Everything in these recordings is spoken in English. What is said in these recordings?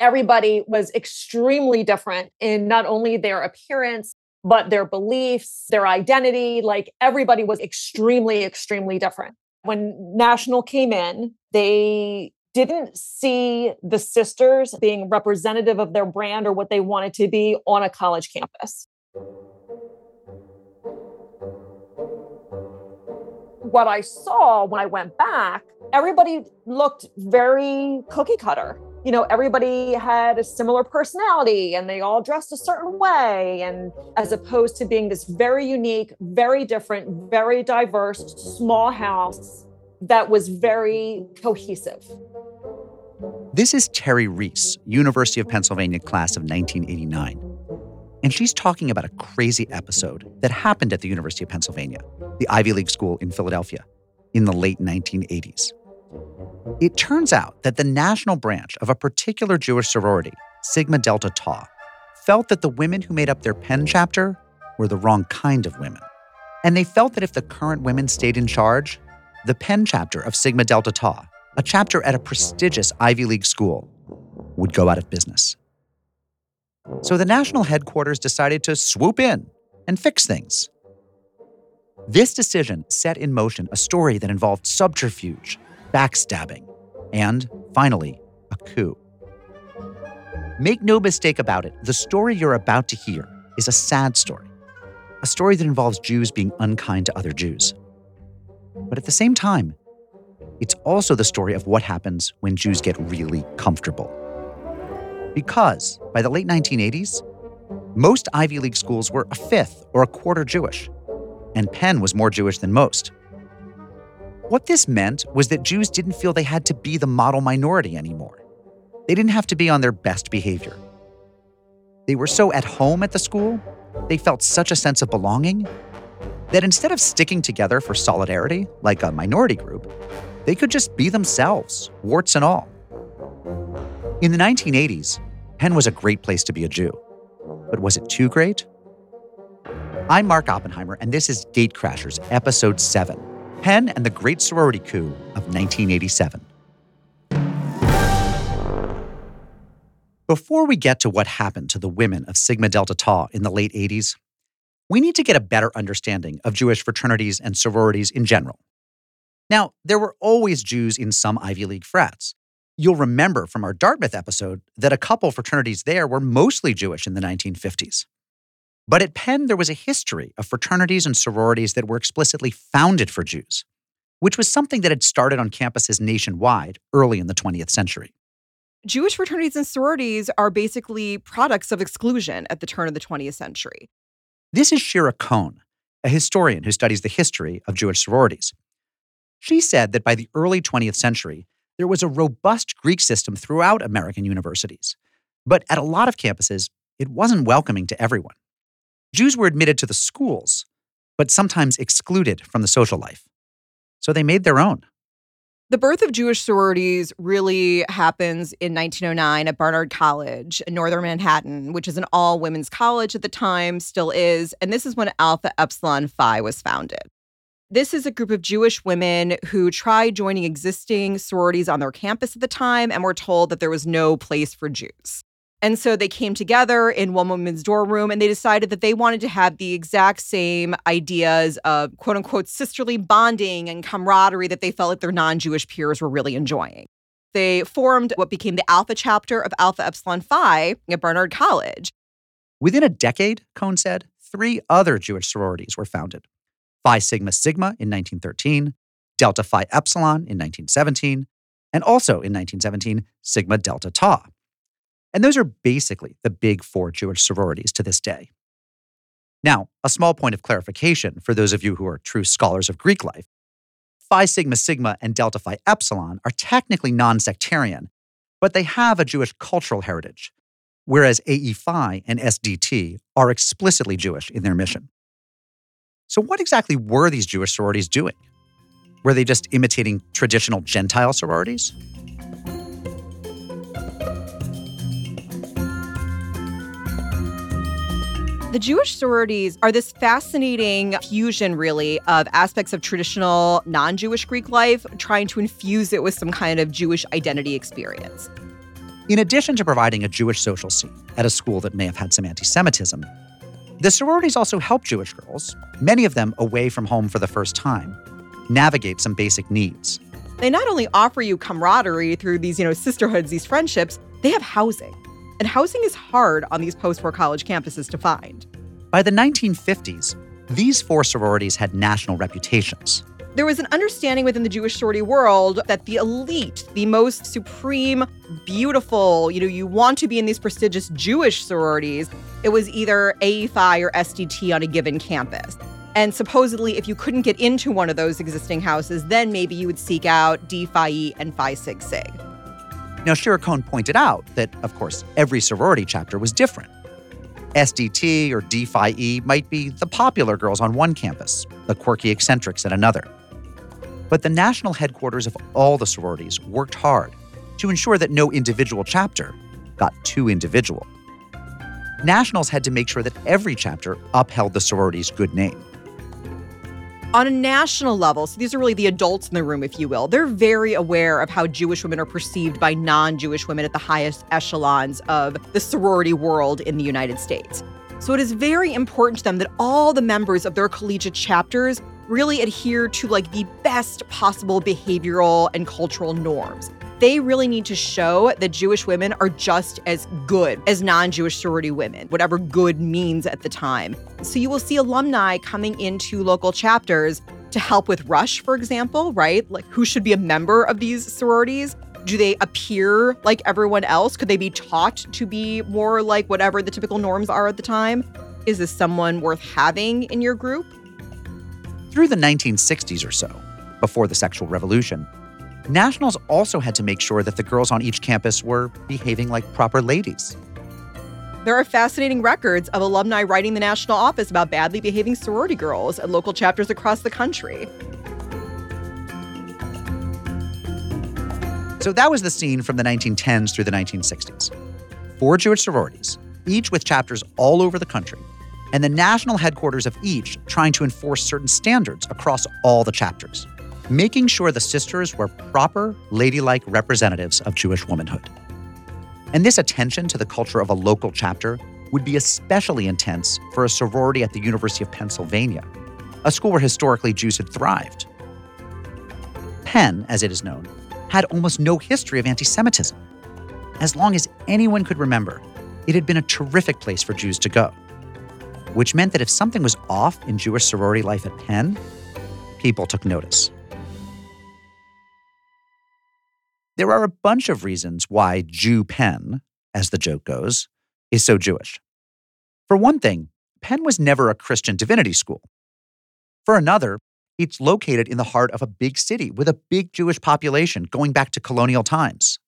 everybody was extremely different in not only their appearance, but their beliefs, their identity. Like everybody was extremely, extremely different. When National came in, they didn't see the sisters being representative of their brand or what they wanted to be on a college campus. What I saw when I went back, everybody looked very cookie cutter you know, everybody had a similar personality and they all dressed a certain way. And as opposed to being this very unique, very different, very diverse, small house that was very cohesive. This is Terry Reese, University of Pennsylvania class of 1989. And she's talking about a crazy episode that happened at the University of Pennsylvania, the Ivy League school in Philadelphia, in the late 1980s. It turns out that the national branch of a particular Jewish sorority, Sigma Delta Tau, felt that the women who made up their Penn chapter were the wrong kind of women. And they felt that if the current women stayed in charge, the Penn chapter of Sigma Delta Tau, a chapter at a prestigious Ivy League school, would go out of business. So the national headquarters decided to swoop in and fix things. This decision set in motion a story that involved subterfuge, backstabbing, and finally, a coup. Make no mistake about it, the story you're about to hear is a sad story, a story that involves Jews being unkind to other Jews. But at the same time, it's also the story of what happens when Jews get really comfortable. Because by the late 1980s, most Ivy League schools were a fifth or a quarter Jewish, and Penn was more Jewish than most. What this meant was that Jews didn't feel they had to be the model minority anymore. They didn't have to be on their best behavior. They were so at home at the school, they felt such a sense of belonging, that instead of sticking together for solidarity like a minority group, they could just be themselves, warts and all. In the 1980s, Penn was a great place to be a Jew. But was it too great? I'm Mark Oppenheimer, and this is Gatecrashers, Episode 7 Penn and the Great Sorority Coup of 1987. Before we get to what happened to the women of Sigma Delta Tau in the late 80s, we need to get a better understanding of Jewish fraternities and sororities in general. Now, there were always Jews in some Ivy League frats. You'll remember from our Dartmouth episode that a couple fraternities there were mostly Jewish in the 1950s. But at Penn, there was a history of fraternities and sororities that were explicitly founded for Jews, which was something that had started on campuses nationwide early in the 20th century. Jewish fraternities and sororities are basically products of exclusion at the turn of the 20th century. This is Shira Kohn, a historian who studies the history of Jewish sororities. She said that by the early 20th century, there was a robust Greek system throughout American universities. But at a lot of campuses, it wasn't welcoming to everyone. Jews were admitted to the schools, but sometimes excluded from the social life. So they made their own. The birth of Jewish sororities really happens in 1909 at Barnard College in northern Manhattan, which is an all women's college at the time, still is. And this is when Alpha Epsilon Phi was founded. This is a group of Jewish women who tried joining existing sororities on their campus at the time and were told that there was no place for Jews. And so they came together in one woman's dorm room and they decided that they wanted to have the exact same ideas of quote unquote sisterly bonding and camaraderie that they felt like their non Jewish peers were really enjoying. They formed what became the Alpha chapter of Alpha Epsilon Phi at Barnard College. Within a decade, Kohn said, three other Jewish sororities were founded Phi Sigma Sigma in 1913, Delta Phi Epsilon in 1917, and also in 1917, Sigma Delta Tau. And those are basically the big four Jewish sororities to this day. Now, a small point of clarification for those of you who are true scholars of Greek life Phi Sigma Sigma and Delta Phi Epsilon are technically non sectarian, but they have a Jewish cultural heritage, whereas AE Phi and SDT are explicitly Jewish in their mission. So, what exactly were these Jewish sororities doing? Were they just imitating traditional Gentile sororities? The Jewish sororities are this fascinating fusion, really, of aspects of traditional non Jewish Greek life, trying to infuse it with some kind of Jewish identity experience. In addition to providing a Jewish social scene at a school that may have had some anti Semitism, the sororities also help Jewish girls, many of them away from home for the first time, navigate some basic needs. They not only offer you camaraderie through these, you know, sisterhoods, these friendships, they have housing. And housing is hard on these post-war college campuses to find. By the 1950s, these four sororities had national reputations. There was an understanding within the Jewish sorority world that the elite, the most supreme, beautiful, you know, you want to be in these prestigious Jewish sororities, it was either A Phi or SDT on a given campus. And supposedly, if you couldn't get into one of those existing houses, then maybe you would seek out D Phi E and Phi Sig Sig. Now, Shira Kohn pointed out that, of course, every sorority chapter was different. SDT or D Phi E might be the popular girls on one campus, the quirky eccentrics at another. But the national headquarters of all the sororities worked hard to ensure that no individual chapter got too individual. Nationals had to make sure that every chapter upheld the sorority's good name. On a national level, so these are really the adults in the room, if you will, they're very aware of how Jewish women are perceived by non Jewish women at the highest echelons of the sorority world in the United States. So it is very important to them that all the members of their collegiate chapters really adhere to like the best possible behavioral and cultural norms. They really need to show that Jewish women are just as good as non Jewish sorority women, whatever good means at the time. So you will see alumni coming into local chapters to help with Rush, for example, right? Like who should be a member of these sororities? Do they appear like everyone else? Could they be taught to be more like whatever the typical norms are at the time? Is this someone worth having in your group? Through the 1960s or so, before the sexual revolution, Nationals also had to make sure that the girls on each campus were behaving like proper ladies. There are fascinating records of alumni writing the national office about badly behaving sorority girls at local chapters across the country. So that was the scene from the 1910s through the 1960s. Four Jewish sororities, each with chapters all over the country, and the national headquarters of each trying to enforce certain standards across all the chapters making sure the sisters were proper, ladylike representatives of Jewish womanhood. And this attention to the culture of a local chapter would be especially intense for a sorority at the University of Pennsylvania, a school where historically Jews had thrived. Penn, as it is known, had almost no history of anti Semitism. As long as anyone could remember, it had been a terrific place for Jews to go, which meant that if something was off in Jewish sorority life at Penn, people took notice. There are a bunch of reasons why Jew Penn, as the joke goes, is so Jewish. For one thing, Penn was never a Christian divinity school. For another, it's located in the heart of a big city with a big Jewish population going back to colonial times.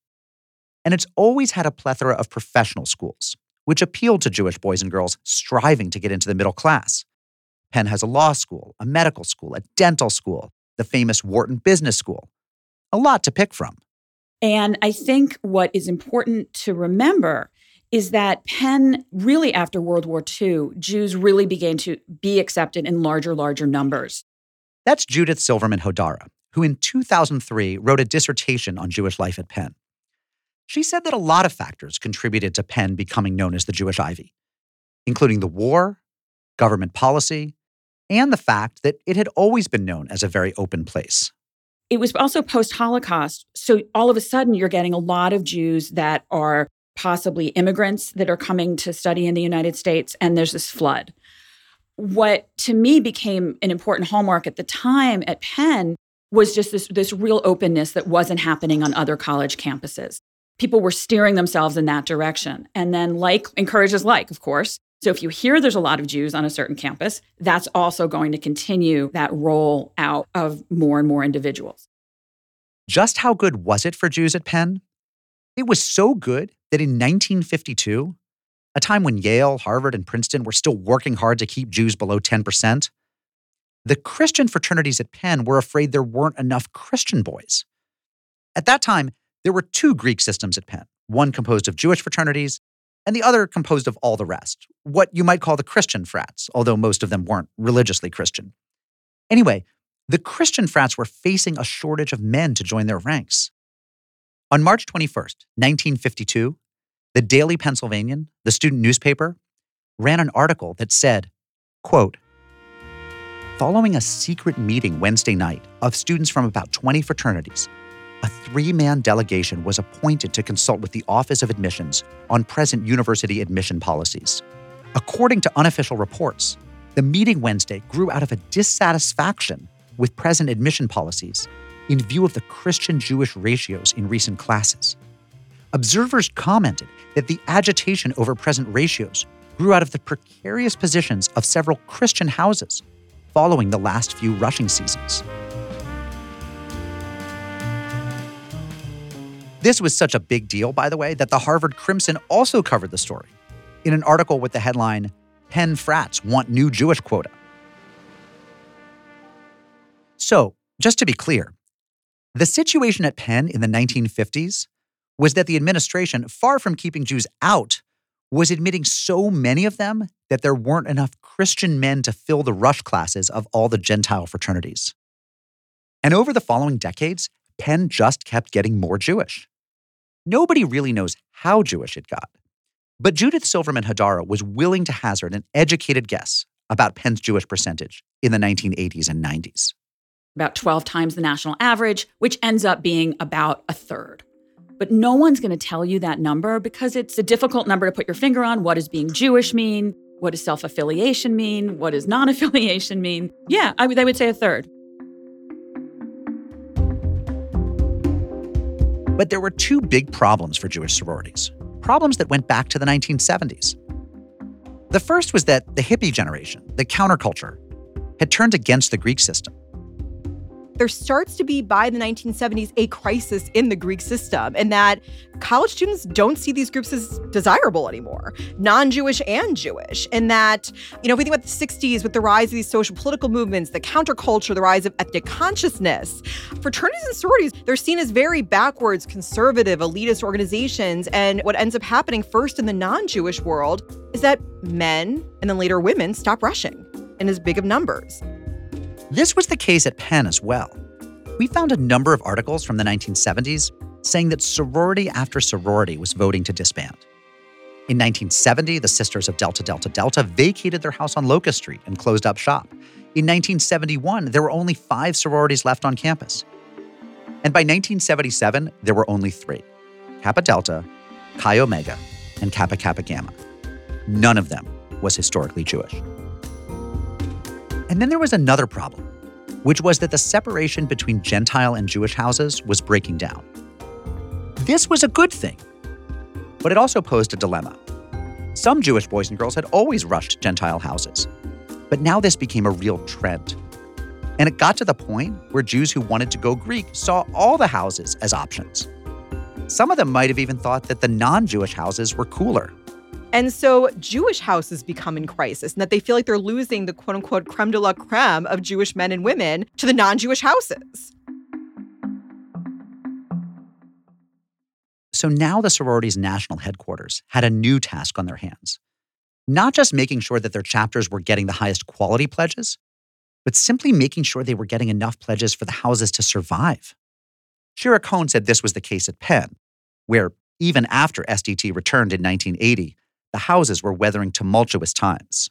And it's always had a plethora of professional schools, which appealed to Jewish boys and girls striving to get into the middle class. Penn has a law school, a medical school, a dental school, the famous Wharton Business School. A lot to pick from. And I think what is important to remember is that Penn, really after World War II, Jews really began to be accepted in larger, larger numbers. That's Judith Silverman Hodara, who in 2003 wrote a dissertation on Jewish life at Penn. She said that a lot of factors contributed to Penn becoming known as the Jewish Ivy, including the war, government policy, and the fact that it had always been known as a very open place it was also post Holocaust. So all of a sudden, you're getting a lot of Jews that are possibly immigrants that are coming to study in the United States, and there's this flood. What to me became an important hallmark at the time at Penn was just this, this real openness that wasn't happening on other college campuses. People were steering themselves in that direction. And then, like encourages like, of course. So if you hear there's a lot of Jews on a certain campus, that's also going to continue that roll out of more and more individuals. Just how good was it for Jews at Penn? It was so good that in 1952, a time when Yale, Harvard, and Princeton were still working hard to keep Jews below 10%, the Christian fraternities at Penn were afraid there weren't enough Christian boys. At that time, there were two Greek systems at Penn, one composed of Jewish fraternities and the other composed of all the rest, what you might call the Christian frats, although most of them weren't religiously Christian. Anyway, the Christian frats were facing a shortage of men to join their ranks. On March 21st, 1952, the Daily Pennsylvanian, the student newspaper, ran an article that said, quote, Following a secret meeting Wednesday night of students from about 20 fraternities, a three man delegation was appointed to consult with the Office of Admissions on present university admission policies. According to unofficial reports, the meeting Wednesday grew out of a dissatisfaction with present admission policies in view of the Christian Jewish ratios in recent classes. Observers commented that the agitation over present ratios grew out of the precarious positions of several Christian houses following the last few rushing seasons. This was such a big deal, by the way, that the Harvard Crimson also covered the story in an article with the headline Penn Frats Want New Jewish Quota. So, just to be clear, the situation at Penn in the 1950s was that the administration, far from keeping Jews out, was admitting so many of them that there weren't enough Christian men to fill the rush classes of all the Gentile fraternities. And over the following decades, Penn just kept getting more Jewish. Nobody really knows how Jewish it got. But Judith Silverman Hadara was willing to hazard an educated guess about Penn's Jewish percentage in the 1980s and 90s. About 12 times the national average, which ends up being about a third. But no one's going to tell you that number because it's a difficult number to put your finger on. What does being Jewish mean? What does self affiliation mean? What does non affiliation mean? Yeah, I, they would say a third. But there were two big problems for Jewish sororities, problems that went back to the 1970s. The first was that the hippie generation, the counterculture, had turned against the Greek system there starts to be by the 1970s a crisis in the Greek system, and that college students don't see these groups as desirable anymore, non Jewish and Jewish. And that, you know, if we think about the 60s with the rise of these social political movements, the counterculture, the rise of ethnic consciousness, fraternities and sororities, they're seen as very backwards, conservative, elitist organizations. And what ends up happening first in the non Jewish world is that men and then later women stop rushing in as big of numbers. This was the case at Penn as well. We found a number of articles from the 1970s saying that sorority after sorority was voting to disband. In 1970, the Sisters of Delta Delta Delta vacated their house on Locust Street and closed up shop. In 1971, there were only five sororities left on campus. And by 1977, there were only three Kappa Delta, Chi Omega, and Kappa Kappa Gamma. None of them was historically Jewish. And then there was another problem, which was that the separation between Gentile and Jewish houses was breaking down. This was a good thing, but it also posed a dilemma. Some Jewish boys and girls had always rushed Gentile houses, but now this became a real trend. And it got to the point where Jews who wanted to go Greek saw all the houses as options. Some of them might have even thought that the non Jewish houses were cooler and so Jewish houses become in crisis and that they feel like they're losing the quote unquote creme de la creme of Jewish men and women to the non Jewish houses. So now the sorority's national headquarters had a new task on their hands. Not just making sure that their chapters were getting the highest quality pledges, but simply making sure they were getting enough pledges for the houses to survive. Shira Kohn said this was the case at Penn, where even after SDT returned in 1980, the houses were weathering tumultuous times.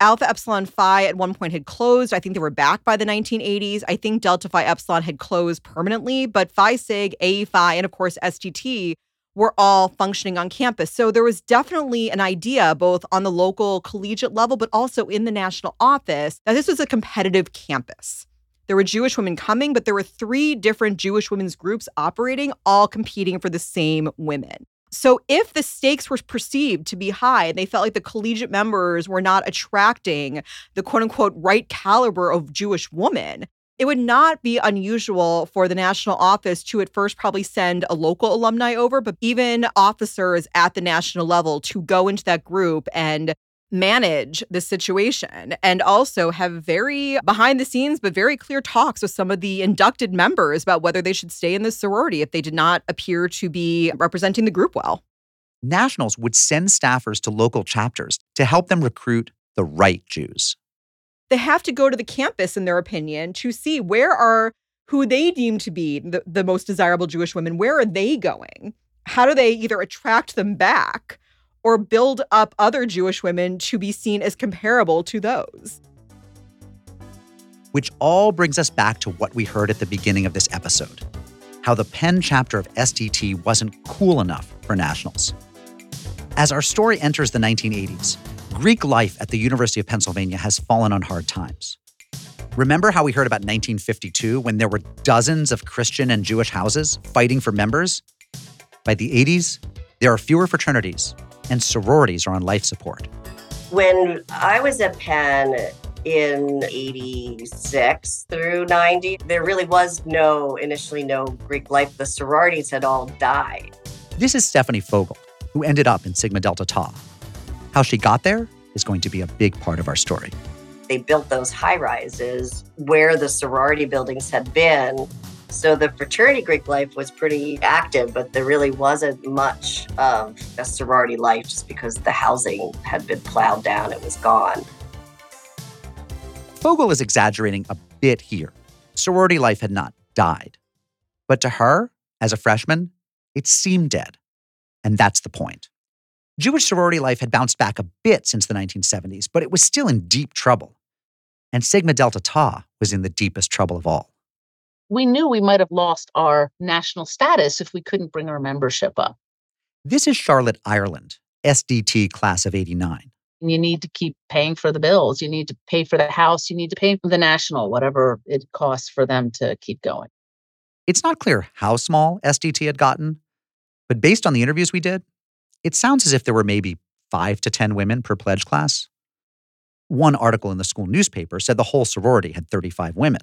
Alpha Epsilon Phi at one point had closed. I think they were back by the 1980s. I think Delta Phi Epsilon had closed permanently, but Phi Sig, AE Phi, and of course SDT were all functioning on campus. So there was definitely an idea, both on the local collegiate level, but also in the national office, that this was a competitive campus. There were Jewish women coming, but there were three different Jewish women's groups operating, all competing for the same women. So if the stakes were perceived to be high and they felt like the collegiate members were not attracting the quote unquote right caliber of Jewish woman, it would not be unusual for the national office to at first probably send a local alumni over, but even officers at the national level to go into that group and manage the situation and also have very behind the scenes but very clear talks with some of the inducted members about whether they should stay in the sorority if they did not appear to be representing the group well. Nationals would send staffers to local chapters to help them recruit the right Jews. They have to go to the campus in their opinion to see where are who they deem to be the, the most desirable Jewish women, where are they going? How do they either attract them back or build up other Jewish women to be seen as comparable to those? Which all brings us back to what we heard at the beginning of this episode how the Penn chapter of SDT wasn't cool enough for nationals. As our story enters the 1980s, Greek life at the University of Pennsylvania has fallen on hard times. Remember how we heard about 1952 when there were dozens of Christian and Jewish houses fighting for members? By the 80s, there are fewer fraternities, and sororities are on life support. When I was at Penn in 86 through 90, there really was no, initially, no Greek life. The sororities had all died. This is Stephanie Fogel, who ended up in Sigma Delta Tau. How she got there is going to be a big part of our story. They built those high rises where the sorority buildings had been so the fraternity Greek life was pretty active, but there really wasn't much of a sorority life just because the housing had been plowed down, it was gone. Fogel is exaggerating a bit here. Sorority life had not died. But to her, as a freshman, it seemed dead. And that's the point. Jewish sorority life had bounced back a bit since the 1970s, but it was still in deep trouble. And Sigma Delta Tau was in the deepest trouble of all we knew we might have lost our national status if we couldn't bring our membership up. This is Charlotte Ireland, SDT class of 89. You need to keep paying for the bills. You need to pay for the house. You need to pay for the national, whatever it costs for them to keep going. It's not clear how small SDT had gotten, but based on the interviews we did, it sounds as if there were maybe five to 10 women per pledge class. One article in the school newspaper said the whole sorority had 35 women.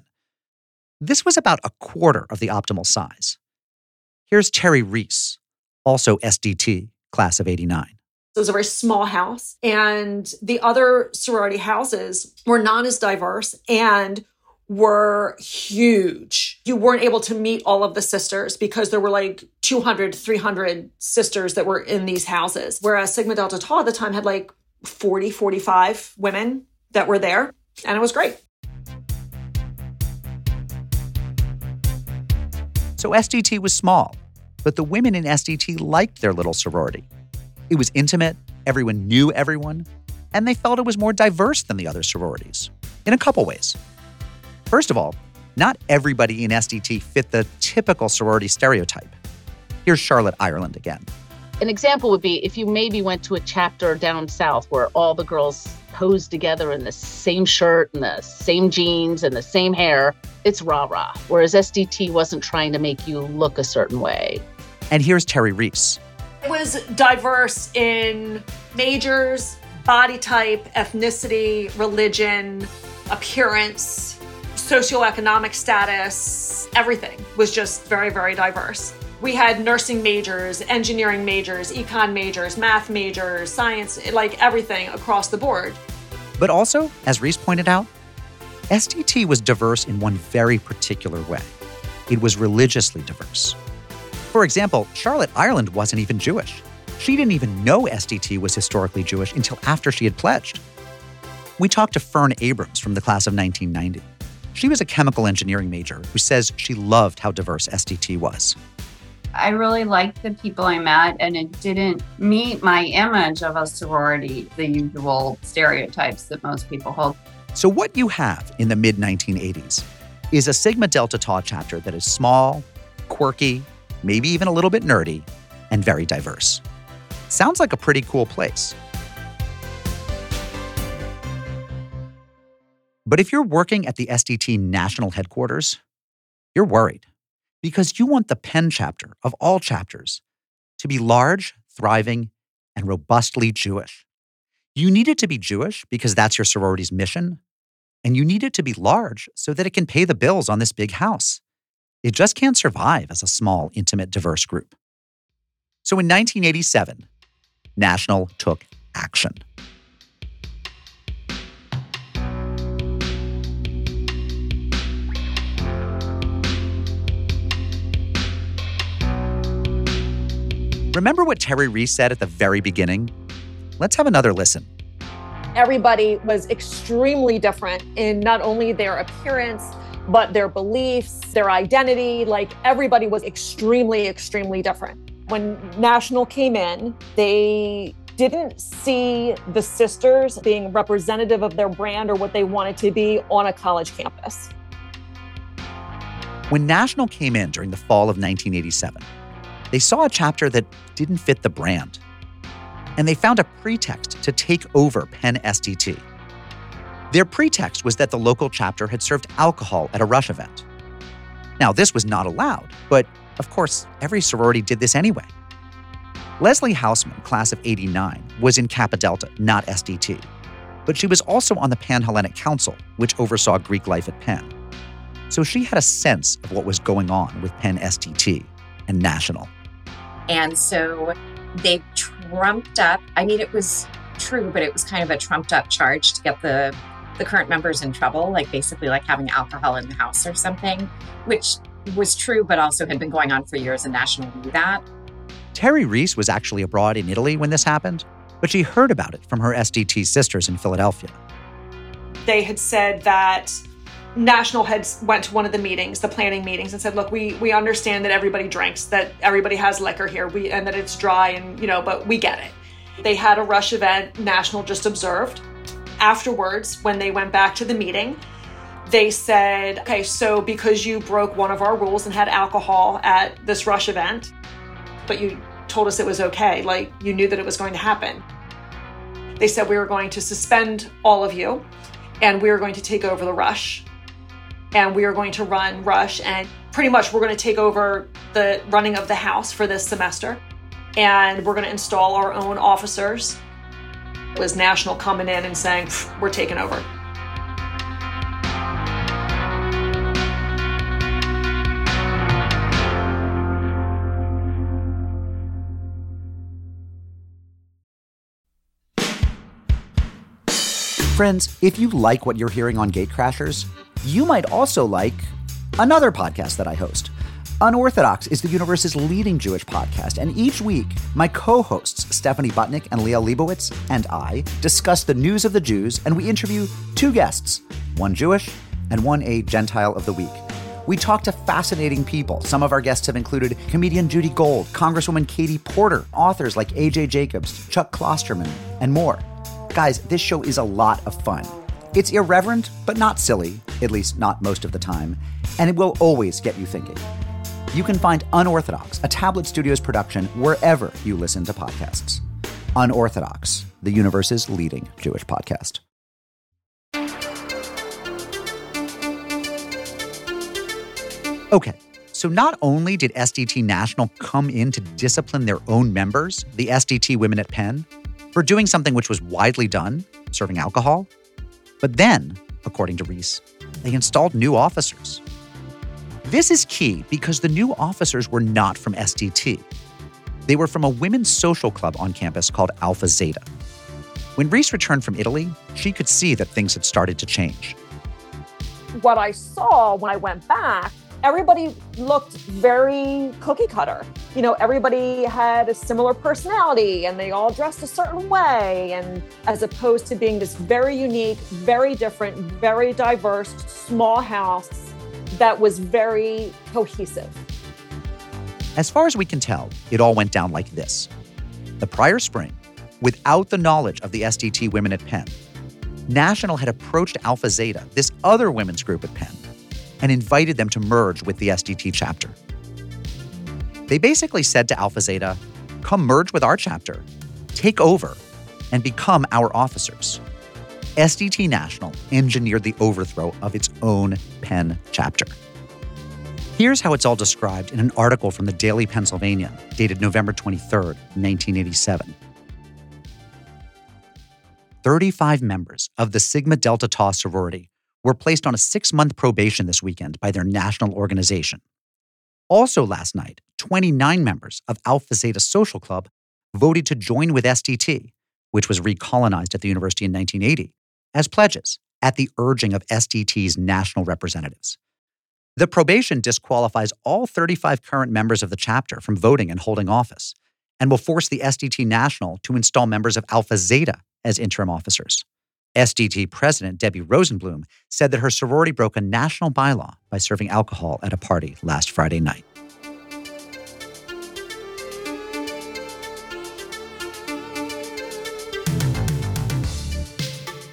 This was about a quarter of the optimal size. Here's Terry Reese, also SDT, class of 89. So It was a very small house, and the other sorority houses were not as diverse and were huge. You weren't able to meet all of the sisters because there were like 200, 300 sisters that were in these houses. Whereas Sigma Delta Tau at the time had like 40, 45 women that were there, and it was great. So SDT was small, but the women in SDT liked their little sorority. It was intimate, everyone knew everyone, and they felt it was more diverse than the other sororities in a couple ways. First of all, not everybody in SDT fit the typical sorority stereotype. Here's Charlotte Ireland again. An example would be if you maybe went to a chapter down south where all the girls posed together in the same shirt and the same jeans and the same hair, it's rah rah. Whereas SDT wasn't trying to make you look a certain way. And here's Terry Reese. It was diverse in majors, body type, ethnicity, religion, appearance, socioeconomic status, everything was just very, very diverse. We had nursing majors, engineering majors, econ majors, math majors, science, like everything across the board. But also, as Reese pointed out, SDT was diverse in one very particular way. It was religiously diverse. For example, Charlotte Ireland wasn't even Jewish. She didn't even know SDT was historically Jewish until after she had pledged. We talked to Fern Abrams from the class of 1990. She was a chemical engineering major who says she loved how diverse SDT was. I really liked the people I met, and it didn't meet my image of a sorority, the usual stereotypes that most people hold. So, what you have in the mid 1980s is a Sigma Delta Tau chapter that is small, quirky, maybe even a little bit nerdy, and very diverse. Sounds like a pretty cool place. But if you're working at the SDT national headquarters, you're worried because you want the Penn chapter of all chapters to be large, thriving, and robustly Jewish. You need it to be Jewish because that's your sorority's mission, and you need it to be large so that it can pay the bills on this big house. It just can't survive as a small, intimate, diverse group. So in 1987, National took action. Remember what Terry Reese said at the very beginning? Let's have another listen. Everybody was extremely different in not only their appearance, but their beliefs, their identity, like everybody was extremely, extremely different. When National came in, they didn't see the sisters being representative of their brand or what they wanted to be on a college campus. When National came in during the fall of 1987, they saw a chapter that didn't fit the brand. And they found a pretext to take over Penn SDT. Their pretext was that the local chapter had served alcohol at a rush event. Now, this was not allowed, but of course, every sorority did this anyway. Leslie Hausman, class of 89, was in Kappa Delta, not SDT. But she was also on the Panhellenic Council, which oversaw Greek life at Penn. So she had a sense of what was going on with Penn SDT and National. And so they trumped up, I mean, it was true, but it was kind of a trumped up charge to get the the current members in trouble, like basically like having alcohol in the house or something, which was true, but also had been going on for years and National knew that. Terry Reese was actually abroad in Italy when this happened, but she heard about it from her SDT sisters in Philadelphia. They had said that National had went to one of the meetings, the planning meetings, and said, "Look, we we understand that everybody drinks, that everybody has liquor here, we and that it's dry, and you know, but we get it." They had a rush event. National just observed. Afterwards, when they went back to the meeting, they said, "Okay, so because you broke one of our rules and had alcohol at this rush event, but you told us it was okay, like you knew that it was going to happen." They said we were going to suspend all of you and we were going to take over the rush and we are going to run rush and pretty much we're going to take over the running of the house for this semester. And we're going to install our own officers. It was national coming in and saying we're taking over Friends, if you like what you're hearing on Gatecrashers, you might also like another podcast that I host. Unorthodox is the universe's leading Jewish podcast, and each week, my co hosts, Stephanie Butnick and Liel Leibovitz, and I discuss the news of the Jews, and we interview two guests, one Jewish and one a Gentile of the week. We talk to fascinating people. Some of our guests have included comedian Judy Gold, Congresswoman Katie Porter, authors like AJ Jacobs, Chuck Klosterman, and more. Guys, this show is a lot of fun. It's irreverent, but not silly, at least not most of the time, and it will always get you thinking. You can find Unorthodox, a Tablet Studios production, wherever you listen to podcasts. Unorthodox, the universe's leading Jewish podcast. Okay, so not only did SDT National come in to discipline their own members, the SDT women at Penn, for doing something which was widely done, serving alcohol, but then, according to Reese, they installed new officers. This is key because the new officers were not from SDT. They were from a women's social club on campus called Alpha Zeta. When Reese returned from Italy, she could see that things had started to change. What I saw when I went back everybody looked very cookie cutter. You know, everybody had a similar personality and they all dressed a certain way. And as opposed to being this very unique, very different, very diverse, small house that was very cohesive. As far as we can tell, it all went down like this. The prior spring, without the knowledge of the SDT women at Penn, National had approached Alpha Zeta, this other women's group at Penn, and invited them to merge with the SDT chapter. They basically said to Alpha Zeta, come merge with our chapter, take over, and become our officers. SDT National engineered the overthrow of its own Penn chapter. Here's how it's all described in an article from the Daily Pennsylvanian, dated November 23, 1987. 35 members of the Sigma Delta Tau sorority were placed on a six month probation this weekend by their national organization. Also, last night, 29 members of Alpha Zeta Social Club voted to join with SDT, which was recolonized at the university in 1980, as pledges at the urging of SDT's national representatives. The probation disqualifies all 35 current members of the chapter from voting and holding office, and will force the SDT National to install members of Alpha Zeta as interim officers. SDT president Debbie Rosenblum said that her sorority broke a national bylaw by serving alcohol at a party last Friday night.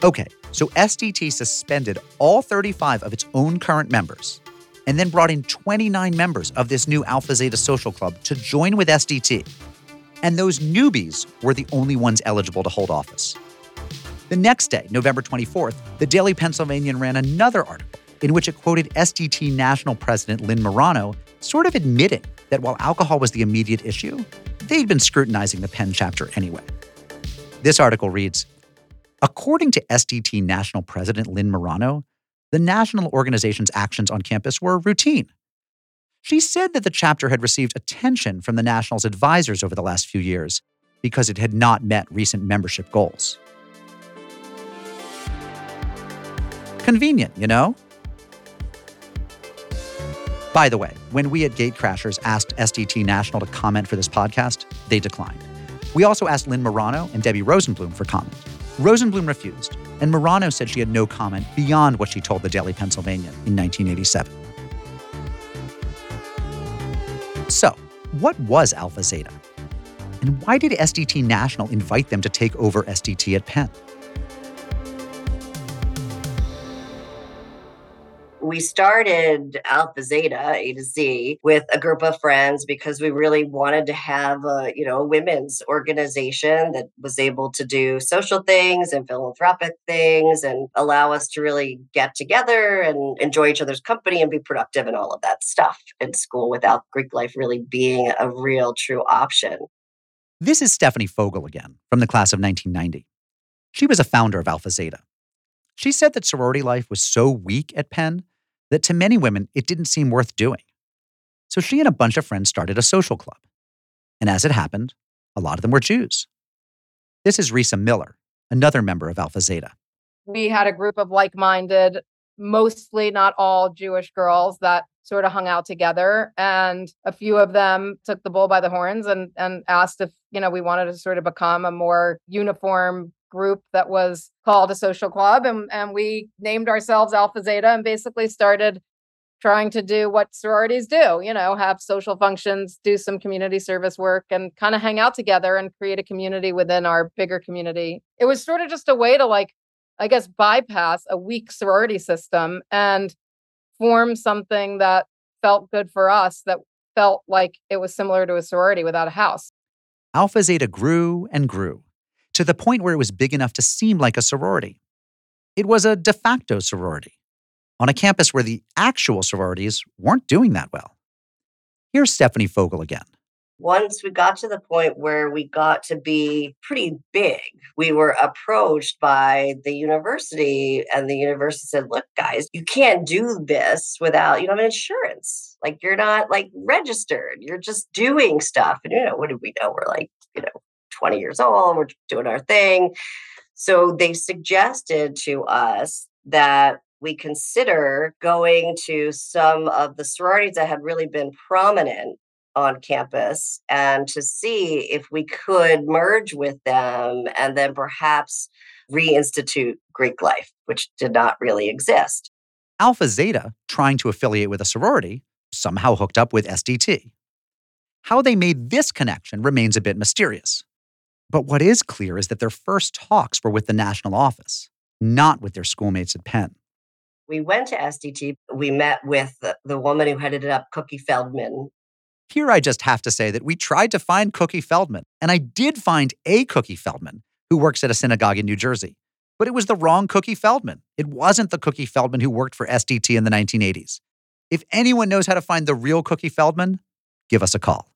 Okay, so SDT suspended all 35 of its own current members and then brought in 29 members of this new Alpha Zeta social club to join with SDT. And those newbies were the only ones eligible to hold office. The next day, November 24th, the Daily Pennsylvanian ran another article in which it quoted SDT National President Lynn Morano, sort of admitting that while alcohol was the immediate issue, they'd been scrutinizing the Penn chapter anyway. This article reads According to SDT National President Lynn Morano, the national organization's actions on campus were routine. She said that the chapter had received attention from the National's advisors over the last few years because it had not met recent membership goals. Convenient, you know? By the way, when we at Gatecrashers asked SDT National to comment for this podcast, they declined. We also asked Lynn Morano and Debbie Rosenblum for comment. Rosenblum refused, and Morano said she had no comment beyond what she told the Daily Pennsylvanian in 1987. So, what was Alpha Zeta? And why did SDT National invite them to take over SDT at Penn? We started Alpha Zeta A to Z with a group of friends because we really wanted to have a, you know, a women's organization that was able to do social things and philanthropic things and allow us to really get together and enjoy each other's company and be productive and all of that stuff in school without Greek life really being a real true option. This is Stephanie Fogel again from the class of 1990. She was a founder of Alpha Zeta. She said that sorority life was so weak at Penn that to many women, it didn't seem worth doing. So she and a bunch of friends started a social club. And as it happened, a lot of them were Jews. This is Risa Miller, another member of Alpha Zeta. We had a group of like minded, mostly not all Jewish girls that sort of hung out together. And a few of them took the bull by the horns and, and asked if, you know, we wanted to sort of become a more uniform group that was called a social club and, and we named ourselves alpha zeta and basically started trying to do what sororities do you know have social functions do some community service work and kind of hang out together and create a community within our bigger community. It was sort of just a way to like i guess bypass a weak sorority system and form something that felt good for us that felt like it was similar to a sorority without a house. Alpha zeta grew and grew to the point where it was big enough to seem like a sorority. It was a de facto sorority on a campus where the actual sororities weren't doing that well. Here's Stephanie Fogel again. Once we got to the point where we got to be pretty big, we were approached by the university, and the university said, Look, guys, you can't do this without you know insurance. Like you're not like registered. You're just doing stuff. And you know, what do we know? We're like, you know, 20 years old, we're doing our thing. So they suggested to us that we consider going to some of the sororities that had really been prominent on campus and to see if we could merge with them and then perhaps reinstitute Greek life, which did not really exist. Alpha Zeta, trying to affiliate with a sorority, somehow hooked up with SDT. How they made this connection remains a bit mysterious. But what is clear is that their first talks were with the national office, not with their schoolmates at Penn. We went to SDT. We met with the, the woman who headed it up, Cookie Feldman. Here, I just have to say that we tried to find Cookie Feldman, and I did find a Cookie Feldman who works at a synagogue in New Jersey. But it was the wrong Cookie Feldman. It wasn't the Cookie Feldman who worked for SDT in the 1980s. If anyone knows how to find the real Cookie Feldman, give us a call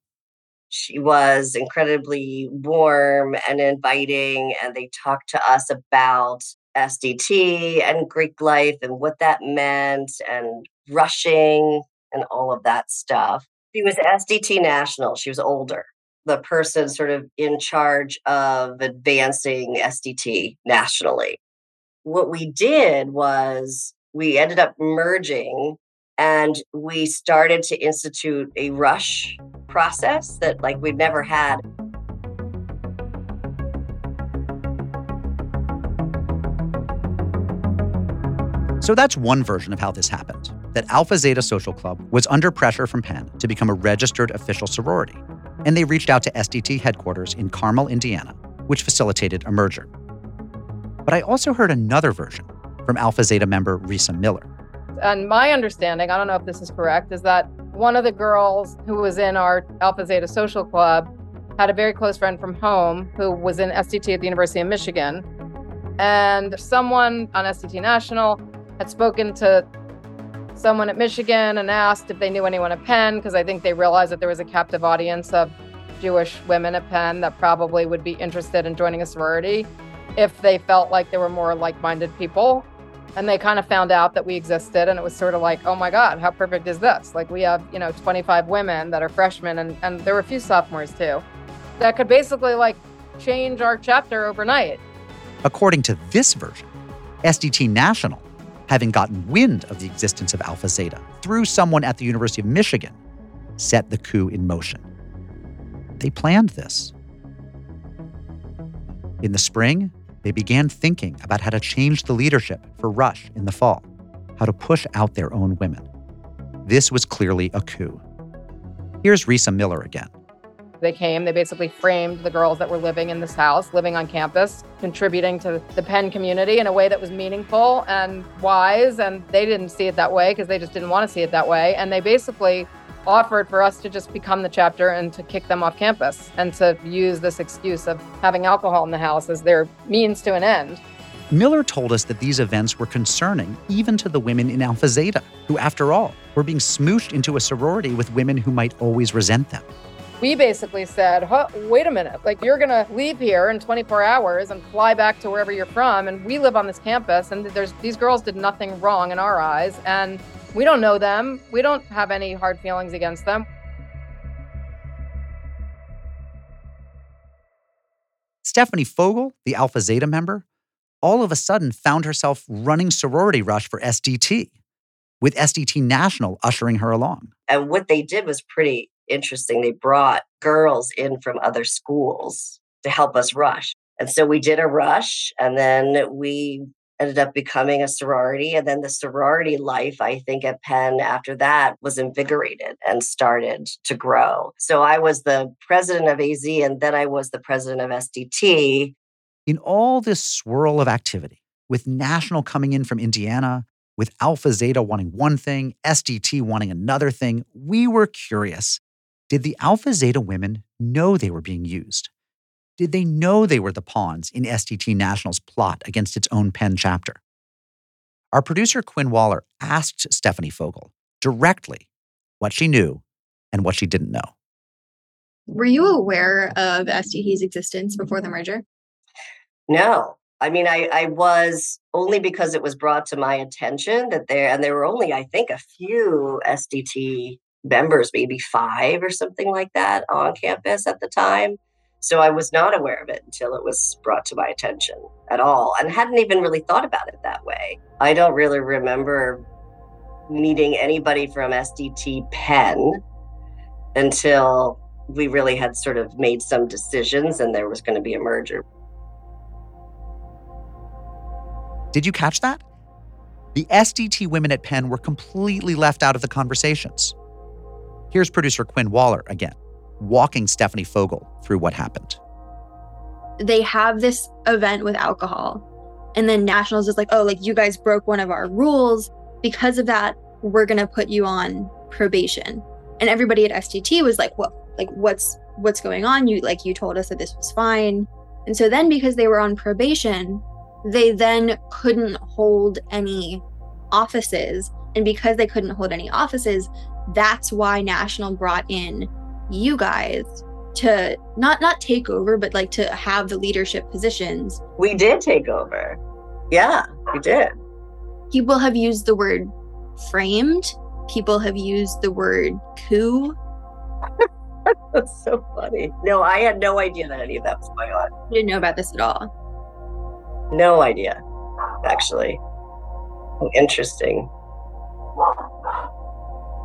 she was incredibly warm and inviting and they talked to us about SDT and Greek life and what that meant and rushing and all of that stuff. She was SDT national. She was older. The person sort of in charge of advancing SDT nationally. What we did was we ended up merging and we started to institute a rush process that like we've never had So that's one version of how this happened that Alpha Zeta Social Club was under pressure from Penn to become a registered official sorority, and they reached out to SDT headquarters in Carmel, Indiana, which facilitated a merger. But I also heard another version from Alpha Zeta member Risa Miller. And my understanding, I don't know if this is correct, is that one of the girls who was in our Alpha Zeta Social Club had a very close friend from home who was in SDT at the University of Michigan. And someone on SDT National had spoken to someone at Michigan and asked if they knew anyone at Penn, because I think they realized that there was a captive audience of Jewish women at Penn that probably would be interested in joining a sorority if they felt like there were more like minded people. And they kind of found out that we existed, and it was sort of like, oh my God, how perfect is this? Like, we have, you know, 25 women that are freshmen, and, and there were a few sophomores too, that could basically like change our chapter overnight. According to this version, SDT National having gotten wind of the existence of Alpha Zeta through someone at the University of Michigan, set the coup in motion. They planned this. In the spring, they began thinking about how to change the leadership for Rush in the fall, how to push out their own women. This was clearly a coup. Here's Risa Miller again. They came, they basically framed the girls that were living in this house, living on campus, contributing to the Penn community in a way that was meaningful and wise. And they didn't see it that way because they just didn't want to see it that way. And they basically offered for us to just become the chapter and to kick them off campus and to use this excuse of having alcohol in the house as their means to an end. Miller told us that these events were concerning even to the women in Alpha Zeta, who, after all, were being smooshed into a sorority with women who might always resent them we basically said, huh, wait a minute, like you're going to leave here in 24 hours and fly back to wherever you're from. And we live on this campus and there's these girls did nothing wrong in our eyes. And we don't know them. We don't have any hard feelings against them. Stephanie Fogel, the Alpha Zeta member, all of a sudden found herself running sorority rush for SDT, with SDT National ushering her along. And what they did was pretty interesting. They brought girls in from other schools to help us rush. And so we did a rush and then we ended up becoming a sorority. And then the sorority life, I think, at Penn after that was invigorated and started to grow. So I was the president of AZ and then I was the president of SDT. In all this swirl of activity, with National coming in from Indiana, with Alpha Zeta wanting one thing, SDT wanting another thing, we were curious did the Alpha Zeta women know they were being used? Did they know they were the pawns in SDT National's plot against its own Penn chapter? Our producer, Quinn Waller, asked Stephanie Fogel directly what she knew and what she didn't know. Were you aware of SDT's existence before the merger? No. I mean, I, I was only because it was brought to my attention that there, and there were only, I think, a few SDT members, maybe five or something like that on campus at the time. So I was not aware of it until it was brought to my attention at all and hadn't even really thought about it that way. I don't really remember meeting anybody from SDT Penn until we really had sort of made some decisions and there was going to be a merger. Did you catch that? The SDT women at Penn were completely left out of the conversations. Here's producer Quinn Waller again, walking Stephanie Fogel through what happened. They have this event with alcohol, and then Nationals is like, oh, like you guys broke one of our rules. Because of that, we're going to put you on probation. And everybody at SDT was like, what? like what's what's going on? You like you told us that this was fine. And so then because they were on probation, they then couldn't hold any offices. And because they couldn't hold any offices, that's why National brought in you guys to not not take over but like to have the leadership positions. We did take over. Yeah we did. People have used the word framed. People have used the word coup. That's so funny. No i had no idea that any of that was going on. I didn't know about this at all. No idea actually. Interesting.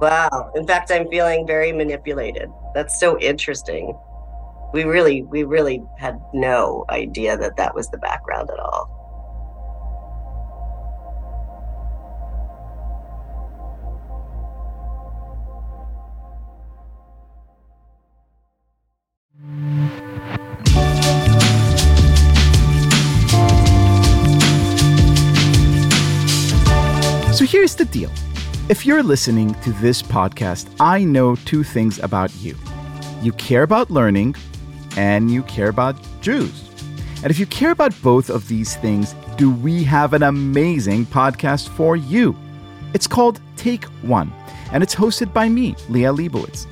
Wow. In fact, I'm feeling very manipulated. That's so interesting. We really, we really had no idea that that was the background at all. So here's the deal if you're listening to this podcast, I know two things about you you care about learning, and you care about Jews. And if you care about both of these things, do we have an amazing podcast for you? It's called Take One, and it's hosted by me, Liel Leibovitz.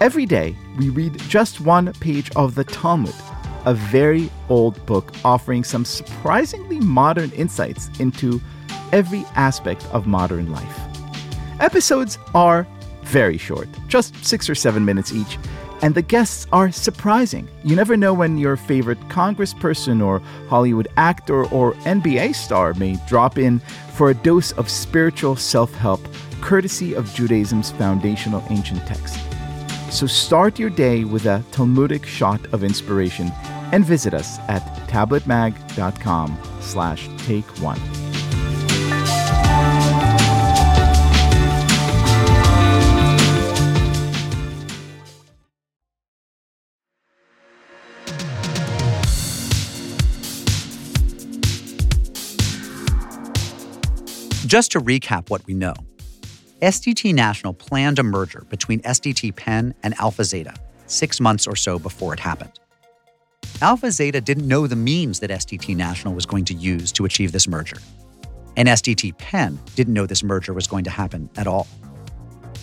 Every day, we read just one page of the Talmud, a very old book offering some surprisingly modern insights into every aspect of modern life. Episodes are very short, just six or seven minutes each, and the guests are surprising. You never know when your favorite congressperson or Hollywood actor or NBA star may drop in for a dose of spiritual self help, courtesy of Judaism's foundational ancient text. So start your day with a Talmudic shot of inspiration and visit us at tabletmag.com slash take one. Just to recap what we know, SDT National planned a merger between SDT Penn and Alpha Zeta six months or so before it happened. Alpha Zeta didn't know the means that SDT National was going to use to achieve this merger. And SDT Penn didn't know this merger was going to happen at all.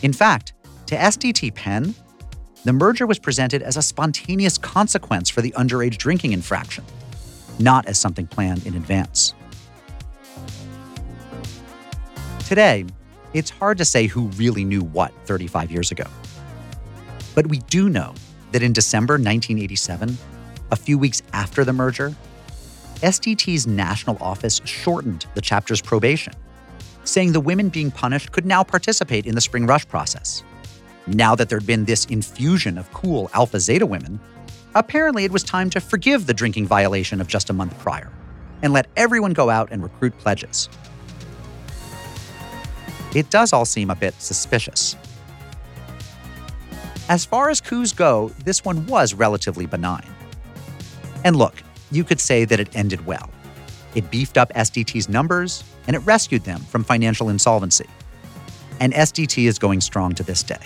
In fact, to SDT Penn, the merger was presented as a spontaneous consequence for the underage drinking infraction, not as something planned in advance. Today, it's hard to say who really knew what 35 years ago. But we do know that in December 1987, a few weeks after the merger, SDT's national office shortened the chapter's probation, saying the women being punished could now participate in the spring rush process. Now that there'd been this infusion of cool Alpha Zeta women, apparently it was time to forgive the drinking violation of just a month prior and let everyone go out and recruit pledges. It does all seem a bit suspicious. As far as coups go, this one was relatively benign. And look, you could say that it ended well. It beefed up SDT's numbers and it rescued them from financial insolvency. And SDT is going strong to this day.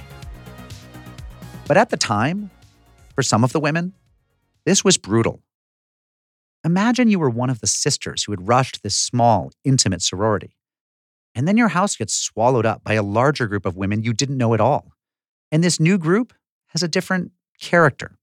But at the time, for some of the women, this was brutal. Imagine you were one of the sisters who had rushed this small, intimate sorority. And then your house gets swallowed up by a larger group of women you didn't know at all. And this new group has a different character.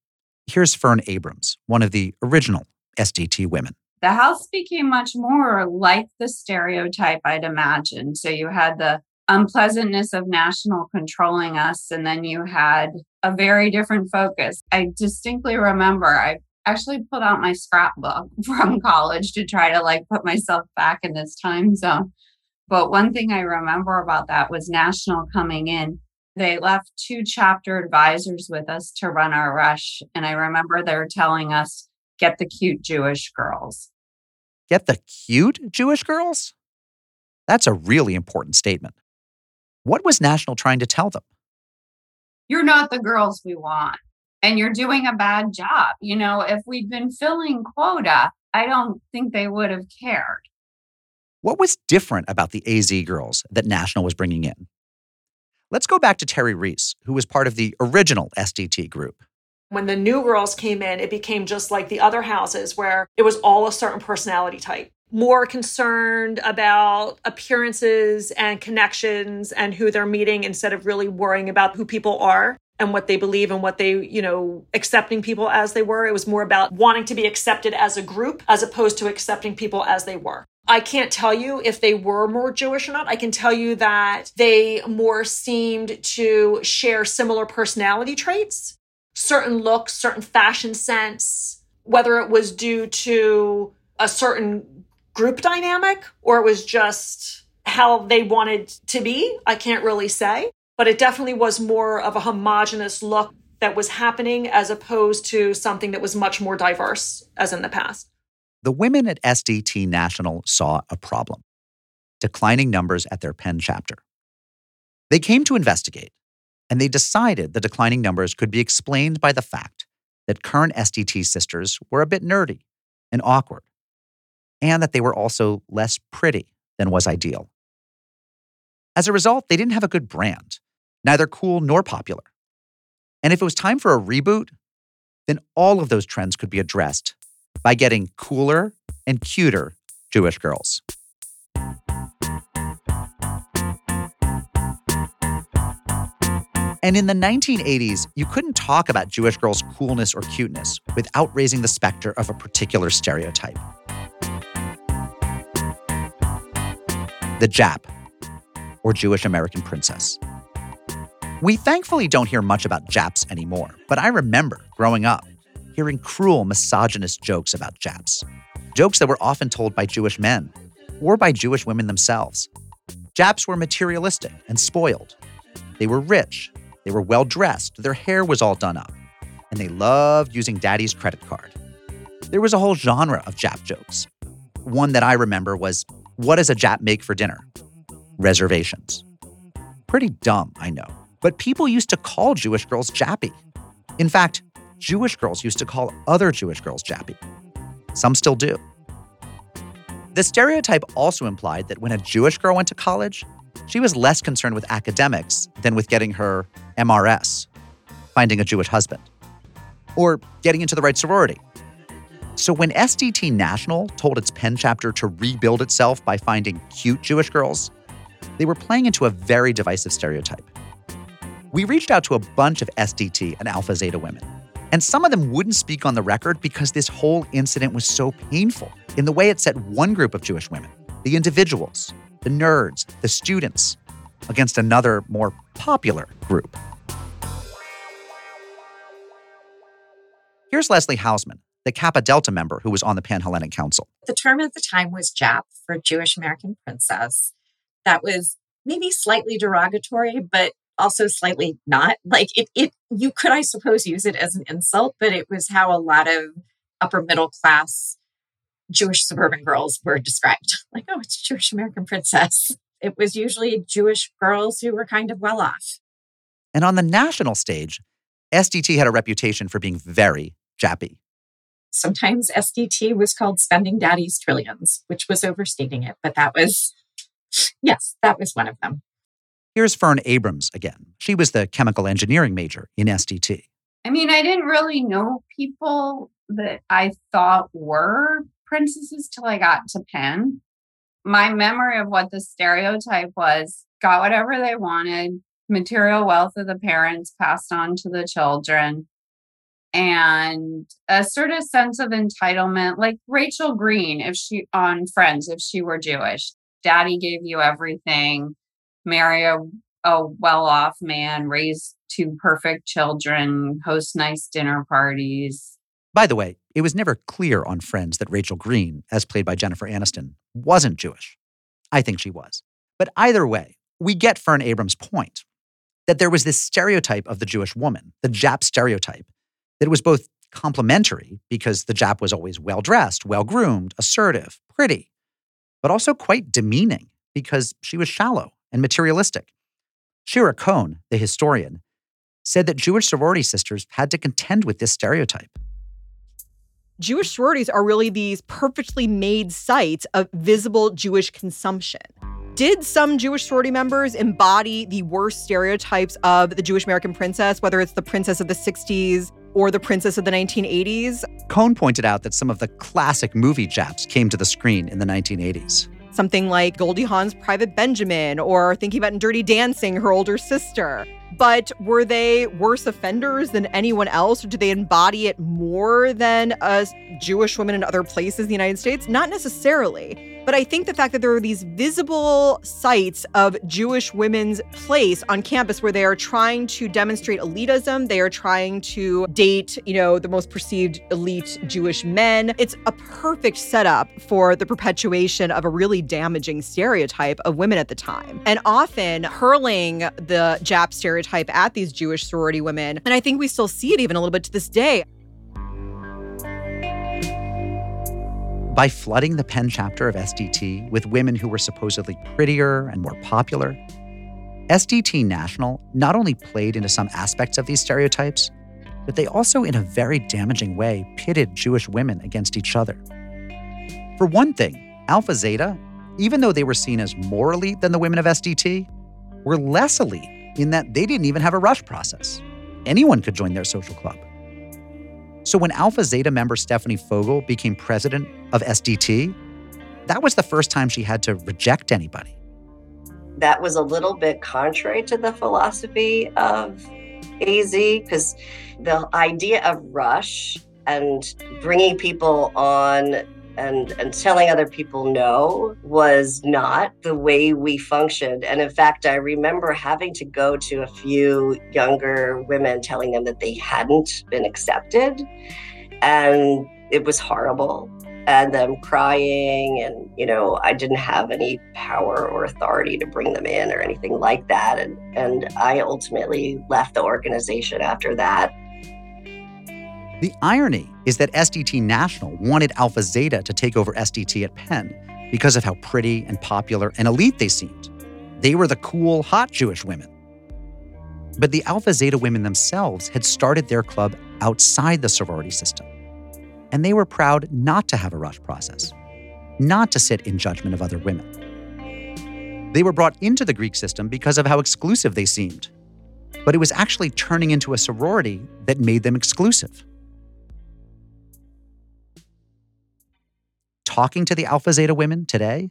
Here's Fern Abrams, one of the original SDT women. The house became much more like the stereotype I'd imagined. So you had the unpleasantness of national controlling us, and then you had a very different focus. I distinctly remember I actually pulled out my scrapbook from college to try to like put myself back in this time zone. But one thing I remember about that was National coming in. They left two chapter advisors with us to run our rush. And I remember they were telling us, get the cute Jewish girls. Get the cute Jewish girls? That's a really important statement. What was National trying to tell them? You're not the girls we want, and you're doing a bad job. You know, if we'd been filling quota, I don't think they would have cared. What was different about the AZ girls that National was bringing in? Let's go back to Terry Reese, who was part of the original SDT group. When the new girls came in, it became just like the other houses where it was all a certain personality type. More concerned about appearances and connections and who they're meeting instead of really worrying about who people are and what they believe and what they, you know, accepting people as they were. It was more about wanting to be accepted as a group as opposed to accepting people as they were. I can't tell you if they were more Jewish or not. I can tell you that they more seemed to share similar personality traits, certain looks, certain fashion sense, whether it was due to a certain group dynamic or it was just how they wanted to be. I can't really say, but it definitely was more of a homogenous look that was happening as opposed to something that was much more diverse as in the past the women at SDT National saw a problem declining numbers at their Penn chapter. They came to investigate, and they decided the declining numbers could be explained by the fact that current SDT sisters were a bit nerdy and awkward, and that they were also less pretty than was ideal. As a result, they didn't have a good brand, neither cool nor popular. And if it was time for a reboot, then all of those trends could be addressed by getting cooler and cuter Jewish girls. And in the 1980s, you couldn't talk about Jewish girls' coolness or cuteness without raising the specter of a particular stereotype. The Jap, or Jewish American princess. We thankfully don't hear much about Japs anymore, but I remember growing up hearing cruel, misogynist jokes about Japs. Jokes that were often told by Jewish men or by Jewish women themselves. Japs were materialistic and spoiled. They were rich, they were well dressed, their hair was all done up, and they loved using daddy's credit card. There was a whole genre of Jap jokes. One that I remember was What does a Jap make for dinner? Reservations. Pretty dumb, I know, but people used to call Jewish girls Jappy. In fact, Jewish girls used to call other Jewish girls Jappy. Some still do. The stereotype also implied that when a Jewish girl went to college, she was less concerned with academics than with getting her MRS, finding a Jewish husband, or getting into the right sorority. So when SDT National told its Penn chapter to rebuild itself by finding cute Jewish girls, they were playing into a very divisive stereotype. We reached out to a bunch of SDT and Alpha Zeta women, and some of them wouldn't speak on the record because this whole incident was so painful in the way it set one group of Jewish women, the individuals, the nerds, the students, against another, more popular group. Here's Leslie Hausman, the Kappa Delta member who was on the Pan Hellenic Council. The term at the time was Jap for Jewish American princess. That was maybe slightly derogatory, but also slightly not. Like it, it you could, I suppose, use it as an insult, but it was how a lot of upper middle class Jewish suburban girls were described. Like, oh, it's Jewish American princess. It was usually Jewish girls who were kind of well off. And on the national stage, SDT had a reputation for being very jappy. Sometimes SDT was called spending daddy's trillions, which was overstating it, but that was, yes, that was one of them. Here's Fern Abrams again. She was the chemical engineering major in SDT. I mean, I didn't really know people that I thought were princesses till I got to Penn. My memory of what the stereotype was got whatever they wanted, material wealth of the parents passed on to the children, and a sort of sense of entitlement, like Rachel Green, if she on Friends, if she were Jewish. Daddy gave you everything, marry a, a well off man, raise two perfect children, host nice dinner parties. By the way, it was never clear on Friends that Rachel Green, as played by Jennifer Aniston, wasn't Jewish. I think she was. But either way, we get Fern Abrams' point that there was this stereotype of the Jewish woman, the Jap stereotype, that was both complimentary because the Jap was always well dressed, well groomed, assertive, pretty, but also quite demeaning because she was shallow and materialistic. Shira Kohn, the historian, said that Jewish sorority sisters had to contend with this stereotype. Jewish sororities are really these perfectly made sites of visible Jewish consumption. Did some Jewish sorority members embody the worst stereotypes of the Jewish American princess, whether it's the princess of the 60s or the princess of the 1980s? Cohn pointed out that some of the classic movie Japs came to the screen in the 1980s. Something like Goldie Hawn's Private Benjamin, or thinking about in Dirty Dancing, her older sister. But were they worse offenders than anyone else? Or did they embody it more than us Jewish women in other places in the United States? Not necessarily. But I think the fact that there are these visible sites of Jewish women's place on campus where they are trying to demonstrate elitism, they are trying to date, you know, the most perceived elite Jewish men. It's a perfect setup for the perpetuation of a really damaging stereotype of women at the time. And often hurling the Jap stereotype at these Jewish sorority women. And I think we still see it even a little bit to this day. By flooding the Penn chapter of SDT with women who were supposedly prettier and more popular, SDT National not only played into some aspects of these stereotypes, but they also, in a very damaging way, pitted Jewish women against each other. For one thing, Alpha Zeta, even though they were seen as more elite than the women of SDT, were less elite in that they didn't even have a rush process. Anyone could join their social club. So when Alpha Zeta member Stephanie Fogel became president of SDT, that was the first time she had to reject anybody. That was a little bit contrary to the philosophy of AZ because the idea of rush and bringing people on and and telling other people no was not the way we functioned. And in fact i remember having to go to a few younger women telling them that they hadn't been accepted. And it was horrible. And them crying and you know i didn't have any power or authority to bring them in or anything like that. And and i ultimately left the organization after that the irony is that SDT National wanted Alpha Zeta to take over SDT at Penn because of how pretty and popular and elite they seemed. They were the cool, hot Jewish women. But the Alpha Zeta women themselves had started their club outside the sorority system. And they were proud not to have a rush process, not to sit in judgment of other women. They were brought into the Greek system because of how exclusive they seemed. But it was actually turning into a sorority that made them exclusive. Talking to the Alpha Zeta women today,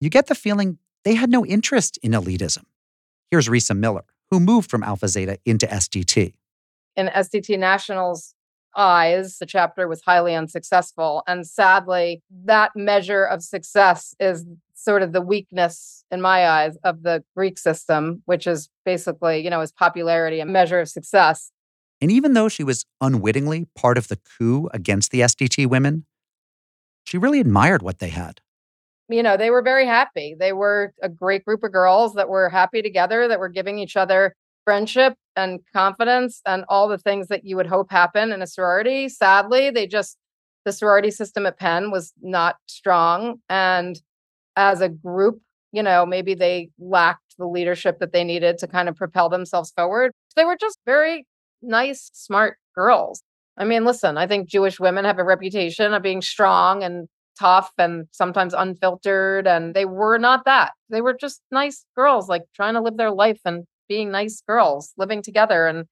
you get the feeling they had no interest in elitism. Here's Risa Miller, who moved from Alpha Zeta into SDT. In SDT National's eyes, the chapter was highly unsuccessful. And sadly, that measure of success is sort of the weakness in my eyes of the Greek system, which is basically, you know, is popularity a measure of success. And even though she was unwittingly part of the coup against the SDT women, she really admired what they had. You know, they were very happy. They were a great group of girls that were happy together, that were giving each other friendship and confidence and all the things that you would hope happen in a sorority. Sadly, they just, the sorority system at Penn was not strong. And as a group, you know, maybe they lacked the leadership that they needed to kind of propel themselves forward. They were just very nice, smart girls. I mean, listen, I think Jewish women have a reputation of being strong and tough and sometimes unfiltered. And they were not that. They were just nice girls, like trying to live their life and being nice girls, living together and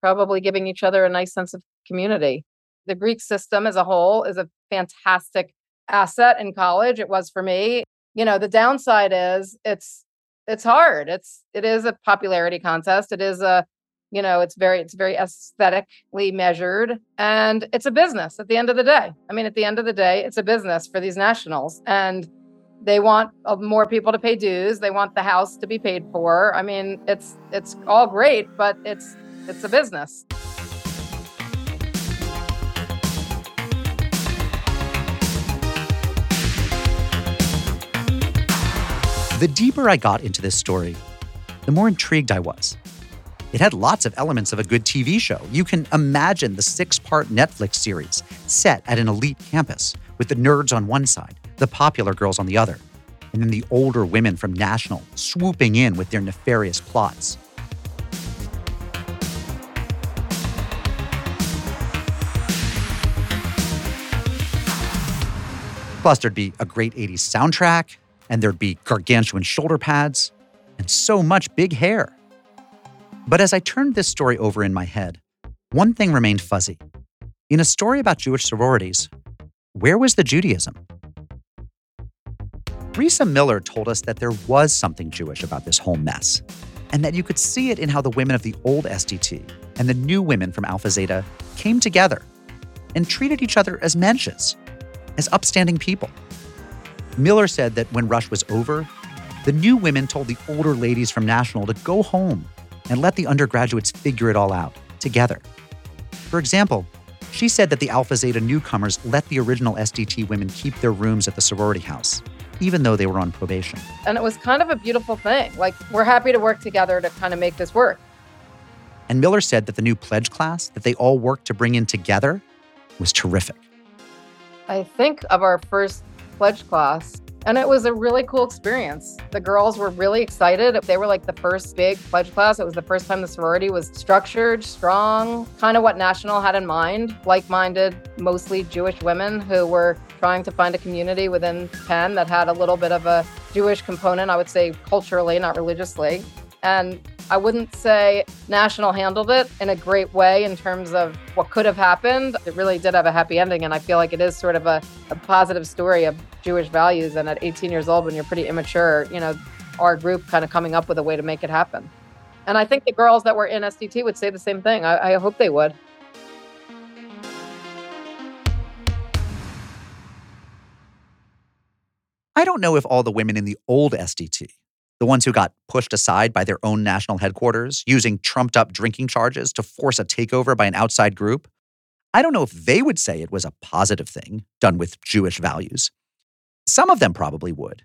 probably giving each other a nice sense of community. The Greek system as a whole is a fantastic asset in college. It was for me. You know, the downside is it's it's hard. It's it is a popularity contest. It is a you know it's very it's very aesthetically measured and it's a business at the end of the day. I mean at the end of the day it's a business for these nationals and they want uh, more people to pay dues. They want the house to be paid for. I mean it's it's all great but it's it's a business. The deeper i got into this story the more intrigued i was it had lots of elements of a good TV show. You can imagine the six part Netflix series set at an elite campus with the nerds on one side, the popular girls on the other, and then the older women from National swooping in with their nefarious plots. Plus, there'd be a great 80s soundtrack, and there'd be gargantuan shoulder pads, and so much big hair. But as I turned this story over in my head, one thing remained fuzzy. In a story about Jewish sororities, where was the Judaism? Risa Miller told us that there was something Jewish about this whole mess, and that you could see it in how the women of the old SDT and the new women from Alpha Zeta came together and treated each other as mensches, as upstanding people. Miller said that when Rush was over, the new women told the older ladies from National to go home and let the undergraduates figure it all out together. For example, she said that the Alpha Zeta newcomers let the original SDT women keep their rooms at the sorority house, even though they were on probation. And it was kind of a beautiful thing. Like, we're happy to work together to kind of make this work. And Miller said that the new pledge class that they all worked to bring in together was terrific. I think of our first pledge class and it was a really cool experience. The girls were really excited. They were like the first big pledge class. It was the first time the sorority was structured, strong, kind of what National had in mind like minded, mostly Jewish women who were trying to find a community within Penn that had a little bit of a Jewish component, I would say culturally, not religiously. And I wouldn't say National handled it in a great way in terms of what could have happened. It really did have a happy ending. And I feel like it is sort of a, a positive story of Jewish values. And at 18 years old, when you're pretty immature, you know, our group kind of coming up with a way to make it happen. And I think the girls that were in SDT would say the same thing. I, I hope they would. I don't know if all the women in the old SDT, the ones who got pushed aside by their own national headquarters, using trumped up drinking charges to force a takeover by an outside group, I don't know if they would say it was a positive thing done with Jewish values. Some of them probably would.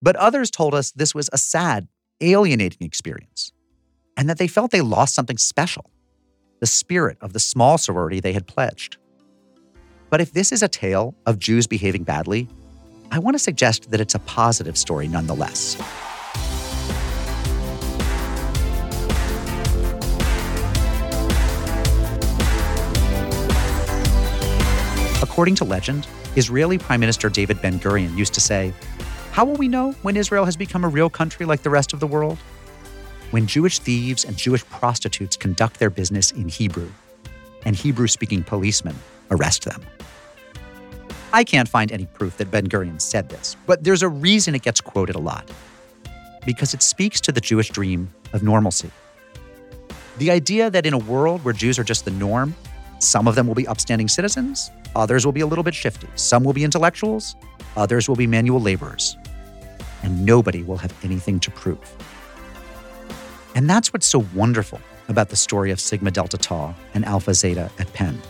But others told us this was a sad, alienating experience, and that they felt they lost something special the spirit of the small sorority they had pledged. But if this is a tale of Jews behaving badly, I want to suggest that it's a positive story nonetheless. According to legend, Israeli Prime Minister David Ben Gurion used to say, How will we know when Israel has become a real country like the rest of the world? When Jewish thieves and Jewish prostitutes conduct their business in Hebrew, and Hebrew speaking policemen arrest them. I can't find any proof that Ben Gurion said this, but there's a reason it gets quoted a lot. Because it speaks to the Jewish dream of normalcy. The idea that in a world where Jews are just the norm, some of them will be upstanding citizens, others will be a little bit shifty, some will be intellectuals, others will be manual laborers, and nobody will have anything to prove. And that's what's so wonderful about the story of Sigma Delta Tau and Alpha Zeta at Penn.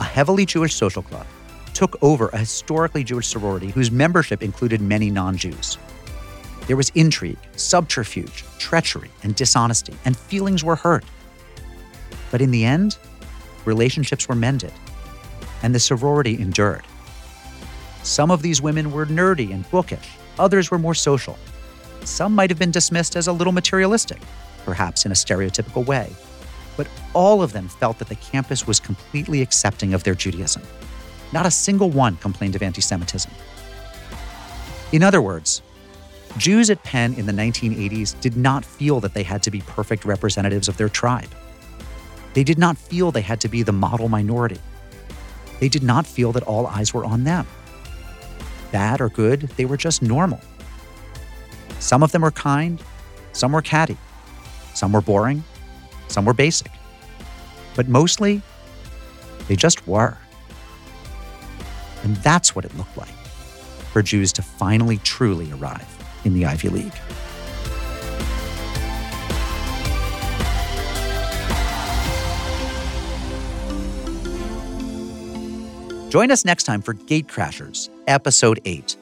A heavily Jewish social club took over a historically Jewish sorority whose membership included many non Jews. There was intrigue, subterfuge, treachery, and dishonesty, and feelings were hurt. But in the end, relationships were mended, and the sorority endured. Some of these women were nerdy and bookish, others were more social. Some might have been dismissed as a little materialistic, perhaps in a stereotypical way, but all of them felt that the campus was completely accepting of their Judaism. Not a single one complained of anti Semitism. In other words, Jews at Penn in the 1980s did not feel that they had to be perfect representatives of their tribe. They did not feel they had to be the model minority. They did not feel that all eyes were on them. Bad or good, they were just normal. Some of them were kind, some were catty, some were boring, some were basic. But mostly, they just were. And that's what it looked like for Jews to finally truly arrive in the Ivy League. Join us next time for Gatecrashers, Episode 8,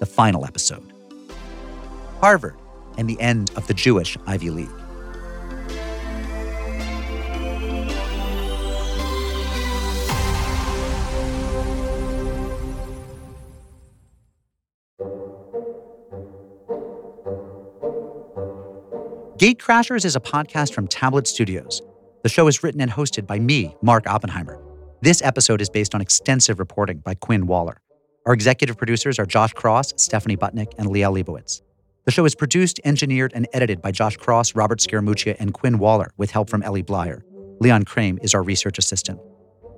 the final episode Harvard and the end of the Jewish Ivy League. Gatecrashers is a podcast from Tablet Studios. The show is written and hosted by me, Mark Oppenheimer. This episode is based on extensive reporting by Quinn Waller. Our executive producers are Josh Cross, Stephanie Butnick, and Liel Leibovitz. The show is produced, engineered, and edited by Josh Cross, Robert Scaramuccia, and Quinn Waller, with help from Ellie Blyer. Leon Crame is our research assistant.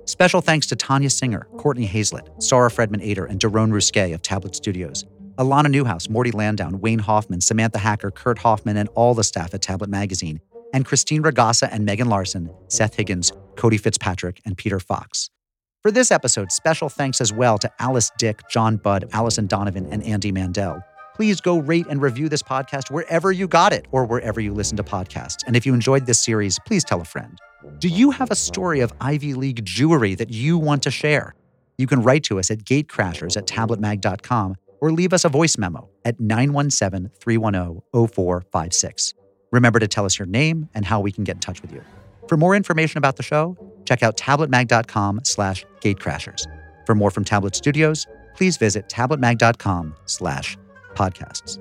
Special thanks to Tanya Singer, Courtney Hazlett, Sarah Fredman Ader, and Daron Ruskay of Tablet Studios. Alana Newhouse, Morty Landown, Wayne Hoffman, Samantha Hacker, Kurt Hoffman, and all the staff at Tablet Magazine, and Christine Ragasa and Megan Larson, Seth Higgins, Cody Fitzpatrick, and Peter Fox. For this episode, special thanks as well to Alice Dick, John Budd, Allison Donovan, and Andy Mandel. Please go rate and review this podcast wherever you got it or wherever you listen to podcasts. And if you enjoyed this series, please tell a friend. Do you have a story of Ivy League Jewry that you want to share? You can write to us at gatecrashers at tabletmag.com or leave us a voice memo at 917 310 0456. Remember to tell us your name and how we can get in touch with you. For more information about the show, check out tabletmag.com slash gatecrashers. For more from Tablet Studios, please visit tabletmag.com slash podcasts.